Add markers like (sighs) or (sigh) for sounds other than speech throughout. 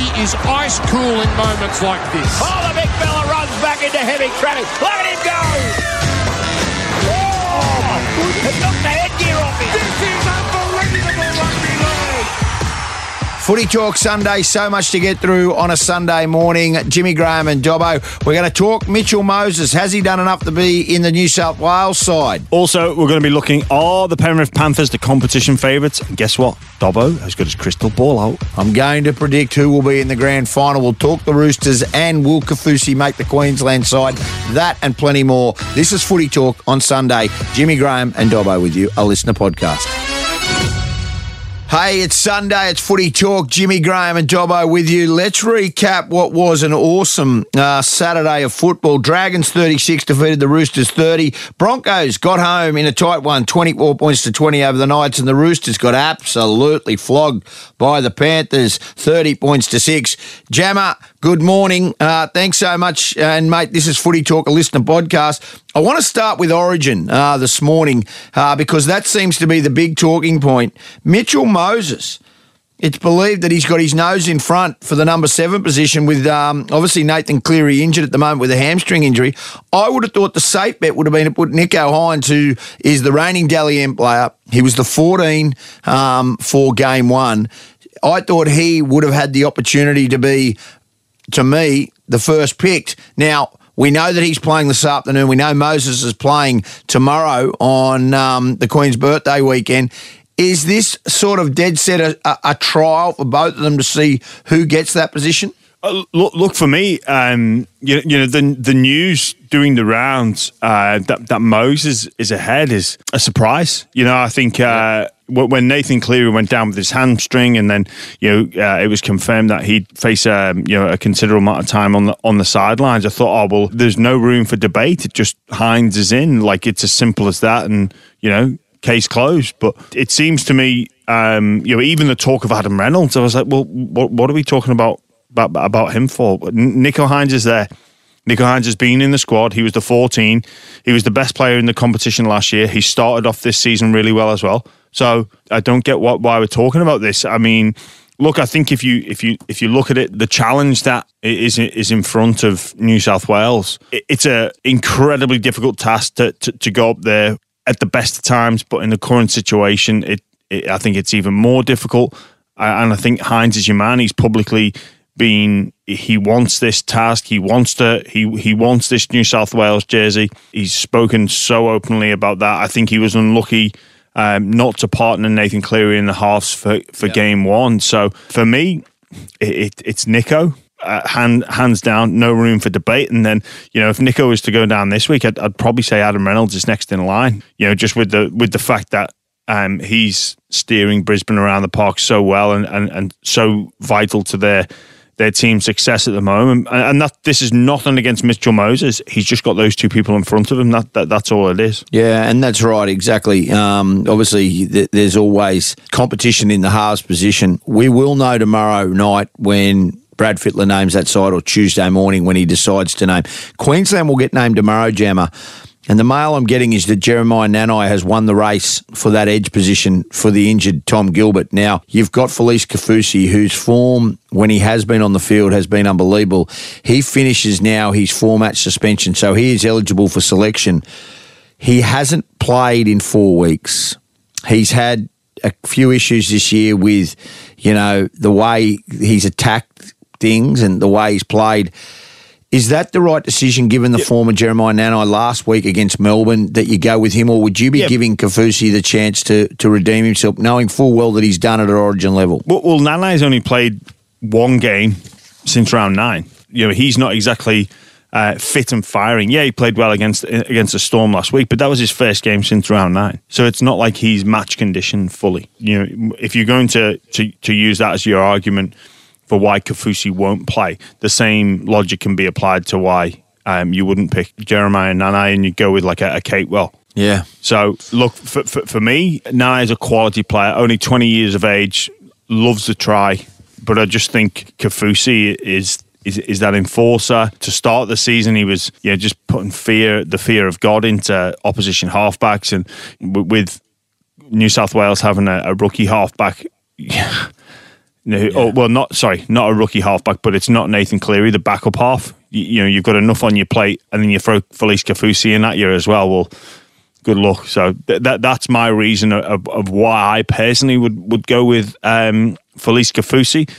He is ice cool in moments like this. Oh, the big fella runs back into heavy traffic. Look at him go! Oh, it took the headgear off him. This is unbelievable. Footy Talk Sunday, so much to get through on a Sunday morning. Jimmy Graham and Dobbo. We're going to talk Mitchell Moses. Has he done enough to be in the New South Wales side? Also, we're going to be looking are the Penrith Panthers the competition favourites? And guess what? Dobbo has got his crystal ball out. I'm going to predict who will be in the grand final. We'll talk the Roosters and will Kaufusi make the Queensland side? That and plenty more. This is Footy Talk on Sunday. Jimmy Graham and Dobbo with you, a LiSTNR podcast. Hey, it's Sunday. It's Footy Talk. Jimmy Graham and Dobbo with you. Let's recap what was an awesome uh, Saturday of football. Dragons 36 defeated the Roosters 30. Broncos got home in a tight one, 24 points to 20 over the Knights, and the Roosters got absolutely flogged by the Panthers, 30 points to 6. Jammer, good morning. Uh, thanks so much. And, mate, this is Footy Talk, a LiSTNR podcast. I want to start with Origin uh, this morning uh, because that seems to be the big talking point. Mitchell Moses. It's believed that he's got his nose in front for the number seven position with um, obviously Nathan Cleary injured at the moment with a hamstring injury. I would have thought the safe bet would have been to put Nicho Hynes, who is the reigning Dally M player. He was the 14 um, for game one. I thought he would have had the opportunity to be, to me, the first picked. Now, we know that he's playing this afternoon. We know Moses is playing tomorrow on um, the Queen's birthday weekend. Is this sort of dead set a, a, a, trial for both of them to see who gets that position? Uh, look, look for me. Um, you, you know the the news doing the rounds uh, that that Moses is ahead is a surprise. You know, I think. Uh, when Nathan Cleary went down with his hamstring, and then you know uh, it was confirmed that he'd face um, you know a considerable amount of time on the on the sidelines, I thought, oh well, there's no room for debate. It just Hynes is in, like it's as simple as that, and you know case closed. But it seems to me, um, you know, even the talk of Adam Reynolds, I was like, well, what, what are we talking about, about about him for? Nicho Hynes is there. Nicho Hynes has been in the squad. He was the 14. He was the best player in the competition last year. He started off this season really well as well. So I don't get what why we're talking about this. I mean, look, I think if you if you if you look at it, the challenge that is is in front of New South Wales, it's a incredibly difficult task to, to, to go up there at the best of times, but in the current situation, it, it I think it's even more difficult. And I think Hynes is your man. He's publicly been he wants this task. He wants to he he wants this New South Wales jersey. He's spoken so openly about that. I think he was unlucky um, not to partner Nathan Cleary in the halves for for yeah. game one. So for me, it, it, it's Nicho uh, hand, hands down, no room for debate. And then, you know, if Nicho was to go down this week, I'd, I'd, probably say Adam Reynolds is next in line. You know, just with the with the fact that um, he's steering Brisbane around the park so well and, and, and so vital to their their team success at the moment. And that this is nothing against Mitchell Moses. He's just got those two people in front of him. That, that that's all it is. Yeah, and that's right, exactly. Um, obviously, th- there's always competition in the halves position. We will know tomorrow night when Brad Fittler names that side or Tuesday morning when he decides to name. Queensland will get named tomorrow, Jammer. And the mail I'm getting is that Jeremiah Nanai has won the race for that edge position for the injured Tom Gilbert. Now, you've got Felise Kaufusi, whose form, when he has been on the field, has been unbelievable. He finishes now his four match suspension, so he is eligible for selection. He hasn't played in four weeks. He's had a few issues this year with, you know, the way he's attacked things and the way he's played. Is that the right decision given the yep. form of Jeremiah Nanai last week against Melbourne that you go with him, or would you be yep. giving Kaufusi the chance to, to redeem himself, knowing full well that he's done it at origin level? Well, well Nanai's only played one game since round nine. You know, he's not exactly uh, fit and firing. Yeah, he played well against against the Storm last week, but that was his first game since round nine. So it's not like he's match conditioned fully. You know, if you're going to, to, to use that as your argument – for why Kaufusi won't play. The same logic can be applied to why um, you wouldn't pick Jeremiah Nanai and you go with like a, a Well. Yeah. So look for, for, for me, Nanai is a quality player, only 20 years of age, loves to try, but I just think Kaufusi is is, is that enforcer. To start the season, he was you know just putting fear, the fear of God into opposition halfbacks, and with New South Wales having a, a rookie halfback, (laughs) No, oh, well, not sorry, not a rookie halfback, but it's not Nathan Cleary, the backup half. You, you know, you've got enough on your plate, and then you throw Felise Kaufusi in that year as well. Well, good luck. So th- that that's my reason of, of why I personally would, would go with um, Felise Kaufusi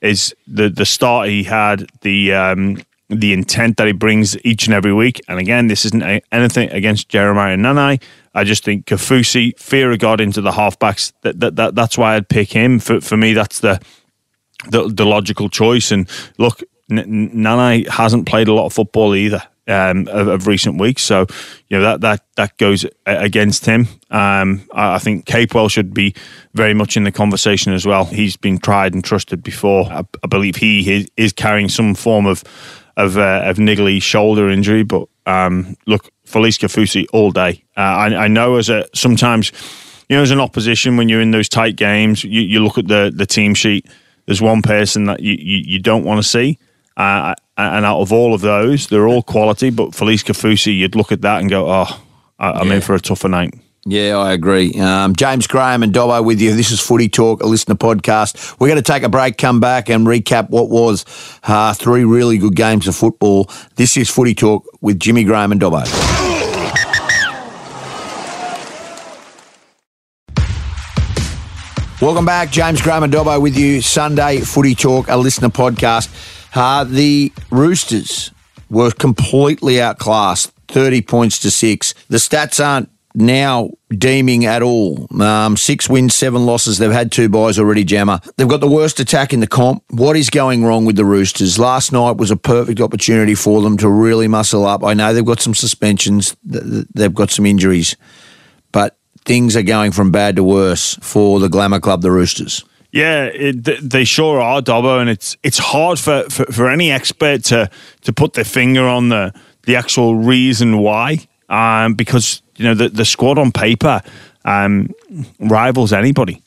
is the the start he had, the um, the intent that he brings each and every week. And again, this isn't anything against Jeremiah Nanai. I just think Kaufusi, fear of God into the halfbacks. That, that, that that's why I'd pick him. For for me, that's the the, the logical choice. And look, N- Nanai hasn't played a lot of football either. Um, of, of, recent weeks, so you know that that that goes against him. Um, I, I think Capewell should be very much in the conversation as well. He's been tried and trusted before. I, I believe he is, carrying some form of of, uh, of niggly shoulder injury, but um, look, Felise Kaufusi all day. Uh, I, I, know as a sometimes, you know, as an opposition when you're in those tight games, you, you look at the the team sheet. There's one person that you, you, you don't want to see. Uh, and out of all of those, they're all quality. But Felise Kaufusi, you'd look at that and go, "Oh, I'm yeah. in for a tougher night." Yeah, I agree. Um, James Graham and Dobbo with you. This is Footy Talk, a LiSTNR podcast. We're going to take a break, come back, and recap what was uh, three really good games of football. This is Footy Talk with Jimmy Graham and Dobbo. Welcome back, James Graham and Dobbo with you. Sunday Footy Talk, a LiSTNR podcast. Uh, the Roosters were completely outclassed, 30 points to six. The stats aren't now deeming at all. Um, six wins, seven losses. They've had two buys already, Jammer. They've got the worst attack in the comp. What is going wrong with the Roosters? Last night was a perfect opportunity for them to really muscle up. I know they've got some suspensions, they've got some injuries, but things are going from bad to worse for the Glamour Club, the Roosters. Yeah, it, they sure are, Dobbo, and it's it's hard for, for, for any expert to to put their finger on the the actual reason why, um, because you know the the squad on paper um, rivals anybody,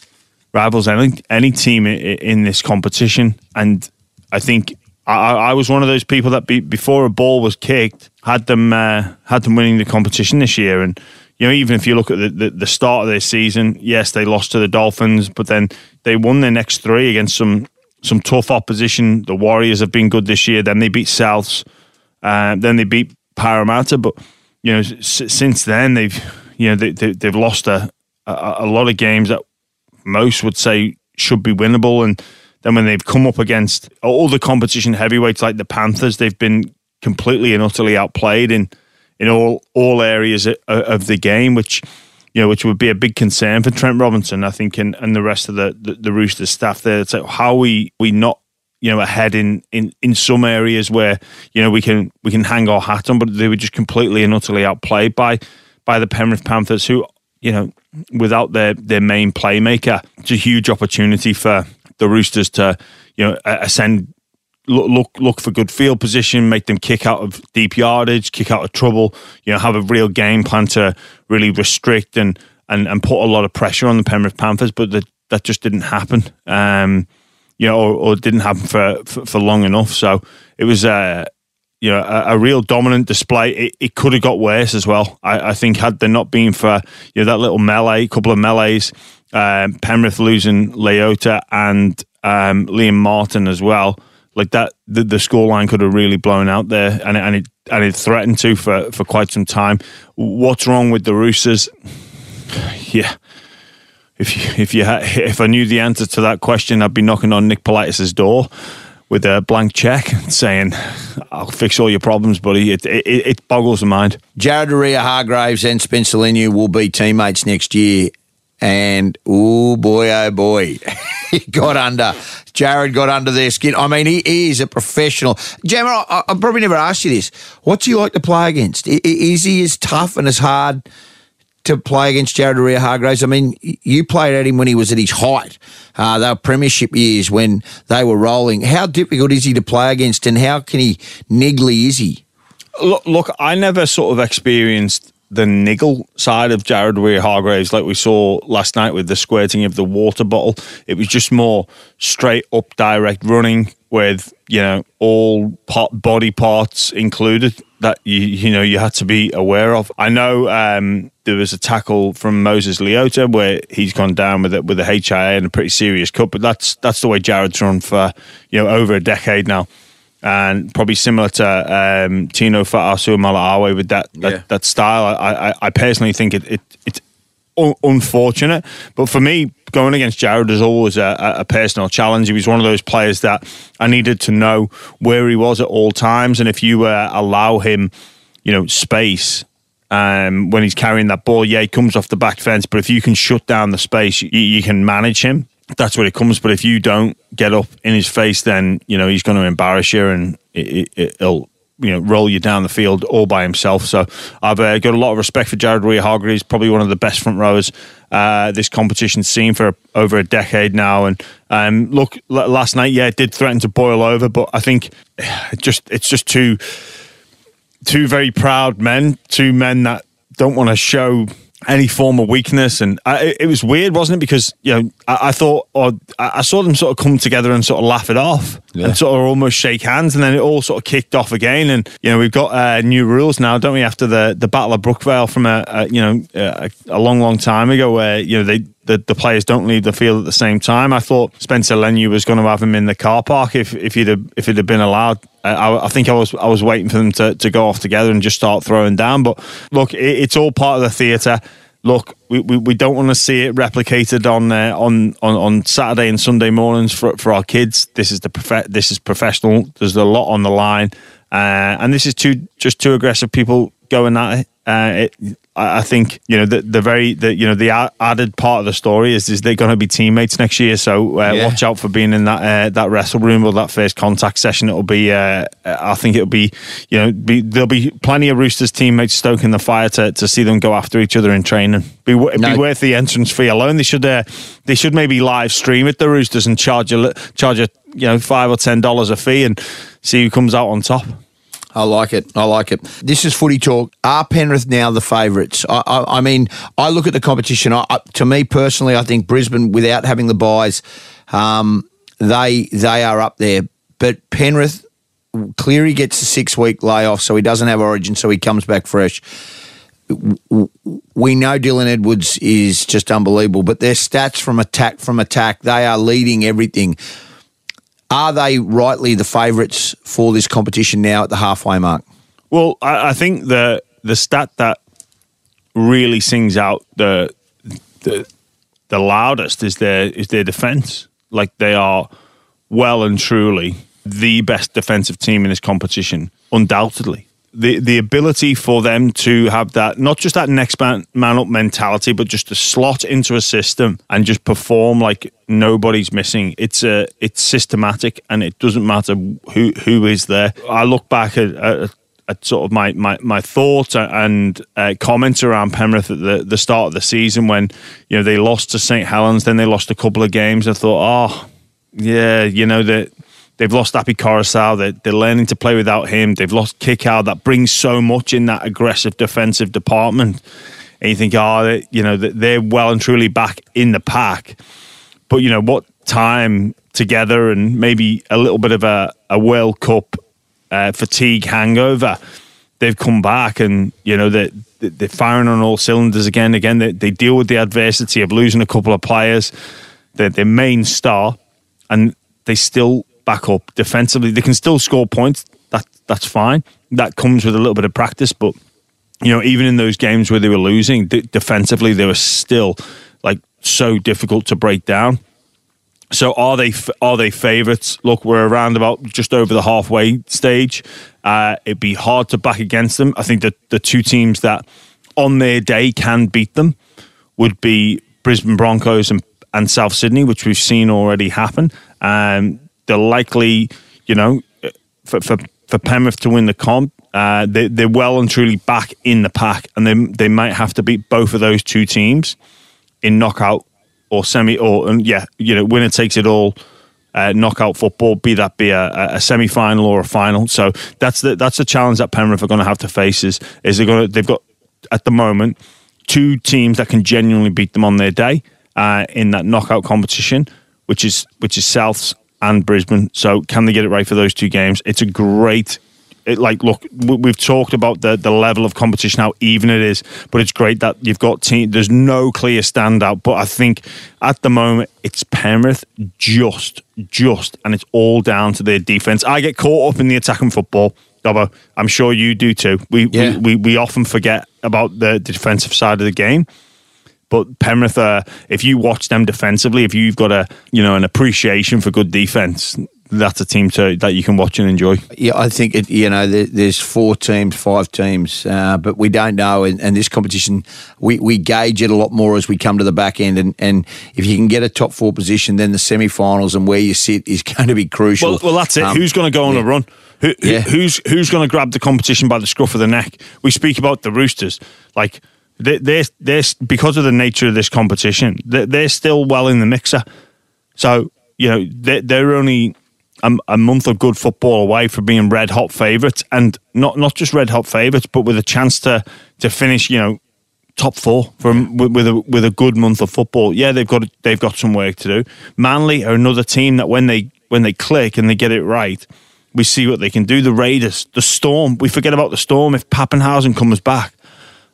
rivals any any team in, in this competition, and I think I, I, was one of those people that be, before a ball was kicked had them uh, had them winning the competition this year, and you know even if you look at the, the, the start of their season, yes they lost to the Dolphins, but then they won their next three against some some tough opposition. The Warriors have been good this year. Then they beat Souths, uh, then they beat Parramatta, but you know, s- since then they've you know they, they, have lost a, a, a lot of games that most would say should be winnable, and then when they've come up against all the competition heavyweights like the Panthers, they've been completely and utterly outplayed in in all all areas of, of the game, which you know, which would be a big concern for Trent Robinson, I think, and, and the rest of the, the, the Roosters staff there. Like how we we not you know ahead in, in in some areas where you know we can we can hang our hat on, but they were just completely and utterly outplayed by by the Penrith Panthers, who you know without their their main playmaker, it's a huge opportunity for the Roosters to you know ascend. Look, look, look for good field position, make them kick out of deep yardage, kick out of trouble. You know, have a real game plan to really restrict and and, and put a lot of pressure on the Penrith Panthers, but the, that just didn't happen. Um, you know, or, or didn't happen for, for, for long enough. So it was a you know a, a real dominant display. It, it could have got worse as well. I, I, think had there not been for you know that little melee, couple of melees, um, Penrith losing Leota and um, Liam Martin as well. Like that, the, the scoreline could have really blown out there, and, and it and it threatened to for, for quite some time. What's wrong with the Roosters? (sighs) Yeah, if you, if you if I knew the answer to that question, I'd be knocking on Nick Politis's door with a blank check (laughs) saying, "I'll fix all your problems, buddy." It it, it boggles the mind. Jared Waerea-Hargreaves and Spencer Leniu will be teammates next year, and oh boy, oh boy, (laughs) he got under. Jared got under their skin. I mean, he, he is a professional. Jammer, I, I probably never asked you this. What's he like to play against? Is he as tough and as hard? To play against Jared Waerea-Hargreaves. I mean, you played at him when he was at his height. Uh, they were premiership years when they were rolling. How difficult is he to play against, and how can he niggly is he? Look, look I never sort of experienced the niggle side of Jared Waerea-Hargreaves like we saw last night with the squirting of the water bottle. It was just more straight up direct running with, you know, all body parts included that you you know you had to be aware of. I know um, there was a tackle from Moses Leota where he's gone down with it with a HIA and a pretty serious cut. But that's that's the way Jared's run for you know over a decade now, and probably similar to um, Tino Fa'asuamaleaui with that, that Yeah. that style. I, I, I personally think it, it it's un- unfortunate, but for me, going against Jared is always a, a- a personal challenge. He was one of those players that I needed to know where he was at all times, and if you uh, allow him, you know, space. Um, when he's carrying that ball, yeah, he comes off the back fence. But if you can shut down the space, you, you can manage him. That's where it comes. But if you don't get up in his face, then you know he's going to embarrass you, and it, it, it'll you know roll you down the field all by himself. So I've uh, got a lot of respect for Jared Waerea-Hargreaves, probably one of the best front rowers uh, this competition's seen for over a decade now. And um, look, l- last night, yeah, it did threaten to boil over, but I think it (sighs) just it's just too two very proud men, two men that don't want to show any form of weakness. And I, it- was weird, wasn't it? Because you know, I, I thought, or I I saw them sort of come together and sort of laugh it off, and sort of almost shake hands, and then it all sort of kicked off again. And you know, we've got uh, new rules now, don't we? After the the Battle of Brookvale from a, a you know a, a long, long time ago, where you know they. The, the players don't leave the field at the same time. I thought Spencer Leniu was going to have him in the car park if if he'd have, if it had been allowed. I, I, I think I was I was waiting for them to, to go off together and just start throwing down. But look, it, it's all part of the theatre. Look, we, we, we don't want to see it replicated on uh, on, on on Saturday and Sunday mornings for, for our kids. This is the prof- this is professional. There's a lot on the line, uh, and this is two just two aggressive people going at it. Uh, it I think you know the the very the you know the added part of the story is is they're going to be teammates next year. So uh, Yeah. watch out for being in that uh, that wrestle room or that first contact session. It'll be uh, I think it'll be you know be, there'll be plenty of Roosters teammates stoking the fire to, to see them go after each other in training. Be, it'd No. be worth the entrance fee alone. They should uh, they should maybe live stream it the Roosters and charge a charge a you know five or ten dollars a fee and see who comes out on top. I like it. I like it. This is footy talk. Are Penrith now the favourites? I, I, I mean, I look at the competition. I, to me personally, I think Brisbane, without having the buys, um, they they are up there. But Penrith, Cleary gets a six week layoff, so he doesn't have Origin, so he comes back fresh. We know Dylan Edwards is just unbelievable, but their stats from attack from attack, they are leading everything. Are they rightly the favourites for this competition now at the halfway mark? Well, I, I think the the stat that really sings out the the the loudest is their is their defense. Like they are well and truly the best defensive team in this competition, undoubtedly. The the ability for them to have that not just that next man, man up mentality, but just to slot into a system and just perform like nobody's missing. It's a it's systematic and it doesn't matter who who is there. I look back at, at at sort of my my, my thoughts and uh, comments around Penrith at the, the start of the season when you know they lost to St Helens, then they lost a couple of games. I thought, oh yeah, you know that they've lost Api Koroisau. They're, they're learning to play without him. They've lost Kikau. That brings so much in that aggressive defensive department. And you think, oh, they, you know, they're well and truly back in the pack. But you know what time together and maybe a little bit of a, a World Cup uh, fatigue hangover, they've come back and you know they they're firing on all cylinders again. Again, they, they deal with the adversity of losing a couple of players, their their main star, and they still back up defensively. They can still score points. That that's fine. That comes with a little bit of practice, but you know, even in those games where they were losing d- defensively, they were still like so difficult to break down. So are they are they favourites? Look, we're around about just over the halfway stage. Uh, it'd be hard to back against them. I think that the two teams that on their day can beat them would be Brisbane Broncos and, and South Sydney, which we've seen already happen. Um, they're likely, you know, for, for, for Penrith to win the comp, uh, they, they're well and truly back in the pack, and they they might have to beat both of those two teams in knockout or semi or and yeah, you know, winner takes it all. Uh, knockout football, be that be a, a semi final or a final. So that's the that's the challenge that Penrith are going to have to face. Is is they're going to they've got at the moment two teams that can genuinely beat them on their day uh, in that knockout competition, which is which is Souths and Brisbane. So can they get it right for those two games? It's a great it, like look, we- we've talked about the the level of competition, how even it is, but it's great that you've got team. There's no clear standout, but I think at the moment it's Penrith just, just, and it's all down to their defense. I get caught up in the attacking football. Dobbo, I'm sure you do too. We, Yeah. we, we we often forget about the defensive side of the game. But Penrith, uh, if you watch them defensively, if you've got a you know an appreciation for good defense, that's a team to that you can watch and enjoy. Yeah, I think it. You know, there, there's four teams, five teams, uh, but we don't know. And, and this competition, we, we gauge it a lot more as we come to the back end. And, and if you can get a top four position, then the semi-finals and where you sit is (laughs) going to be crucial. Well, well, that's it. Um, who's going to go on yeah. a run? Who, who- Yeah. Who's who's going to grab the competition by the scruff of the neck? We speak about the Roosters, like they, they're they're because of the nature of this competition, they're, they're still well in the mixer. So you know they're, they're only a, a month of good football away from being red hot favourites, and not not just red hot favourites, but with a chance to to finish. You know. Top four from with, with a with a good month of football. Yeah, they've got they've got some work to do. Manly are another team that when they when they click and they get it right, we see what they can do. The Raiders, the Storm. We forget about the Storm if Papenhuyzen comes back.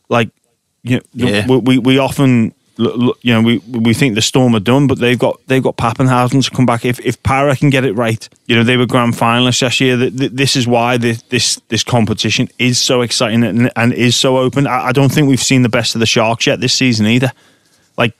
Like, you know, Yeah. we, we we often you know we we think the Storm are done, but they've got they've got Papenhuyzen to come back. If if Parra can get it right, you know they were grand finalists last year. Th- th- This is why this this this competition is so exciting and, and is so open. I, I don't think we've seen the best of the Sharks yet this season either. Like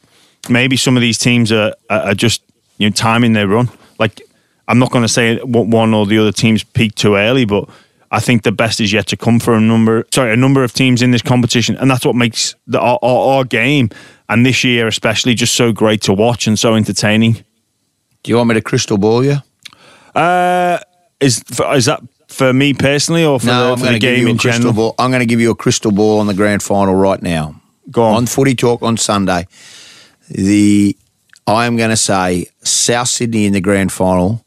maybe some of these teams are are are just you know timing their run. Like I'm not going to say one or the other teams peaked too early, but I think the best is yet to come for a number. Sorry, a number of teams in this competition, and that's what makes the, our, our, our game and this year especially just so great to watch and so entertaining. Do you want me to crystal ball you? Uh, is is that for me personally or for no, the, for the game in general? ball. I'm going to give you a crystal ball on the grand final right now. Go on. on Footy Talk on Sunday. The I am going to say South Sydney in the grand final,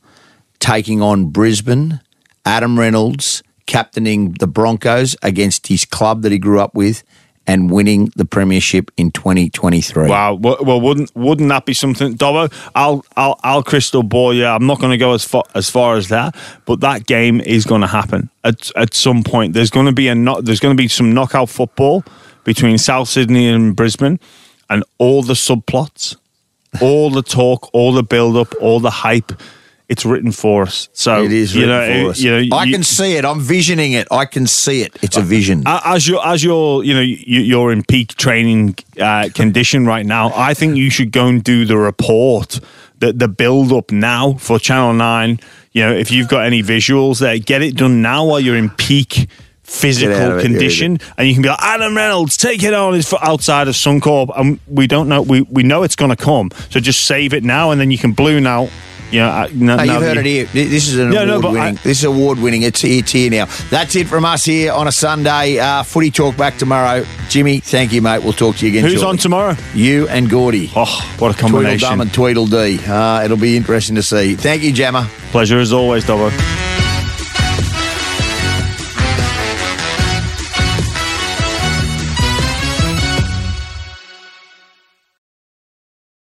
taking on Brisbane. Adam Reynolds captaining the Broncos against his club that he grew up with, and winning the premiership in 2023. Wow. Well, wouldn't wouldn't that be something, Dobbo? I'll I'll I'll crystal ball. Yeah, I'm not going to go as far as far as that, but that game is going to happen at at some point. There's going to be a there's going to be some knockout football between South Sydney and Brisbane, and all the subplots, all the talk, all the build up, all the hype. It's written for us. So It is you written know, for us. You know, I you- can see it. I'm visioning it. I can see it. It's a vision. as you're as you're you know you, you're in peak training uh, condition right now i think you should go and do the report the, the build up now for channel 9 you know if you've got any visuals there get it done now while you're in peak physical of it, condition and you can be like adam reynolds take it on his foot outside of suncorp and we don't know we, we know it's going to come so just save it now and then you can balloon out you know, uh, no, you've heard it here. This is an Yeah, award but winning. I- this is award winning. It's, it's here now. That's it from us here on a Sunday. Uh, footy talk back tomorrow. Jimmy, thank you, mate. We'll talk to you again. who's shortly. on tomorrow You and Gordy. oh what a combination! Tweedledum and Tweedledee. Uh, it'll be interesting to see. Thank you, Jammer. pleasure as always Dobbo.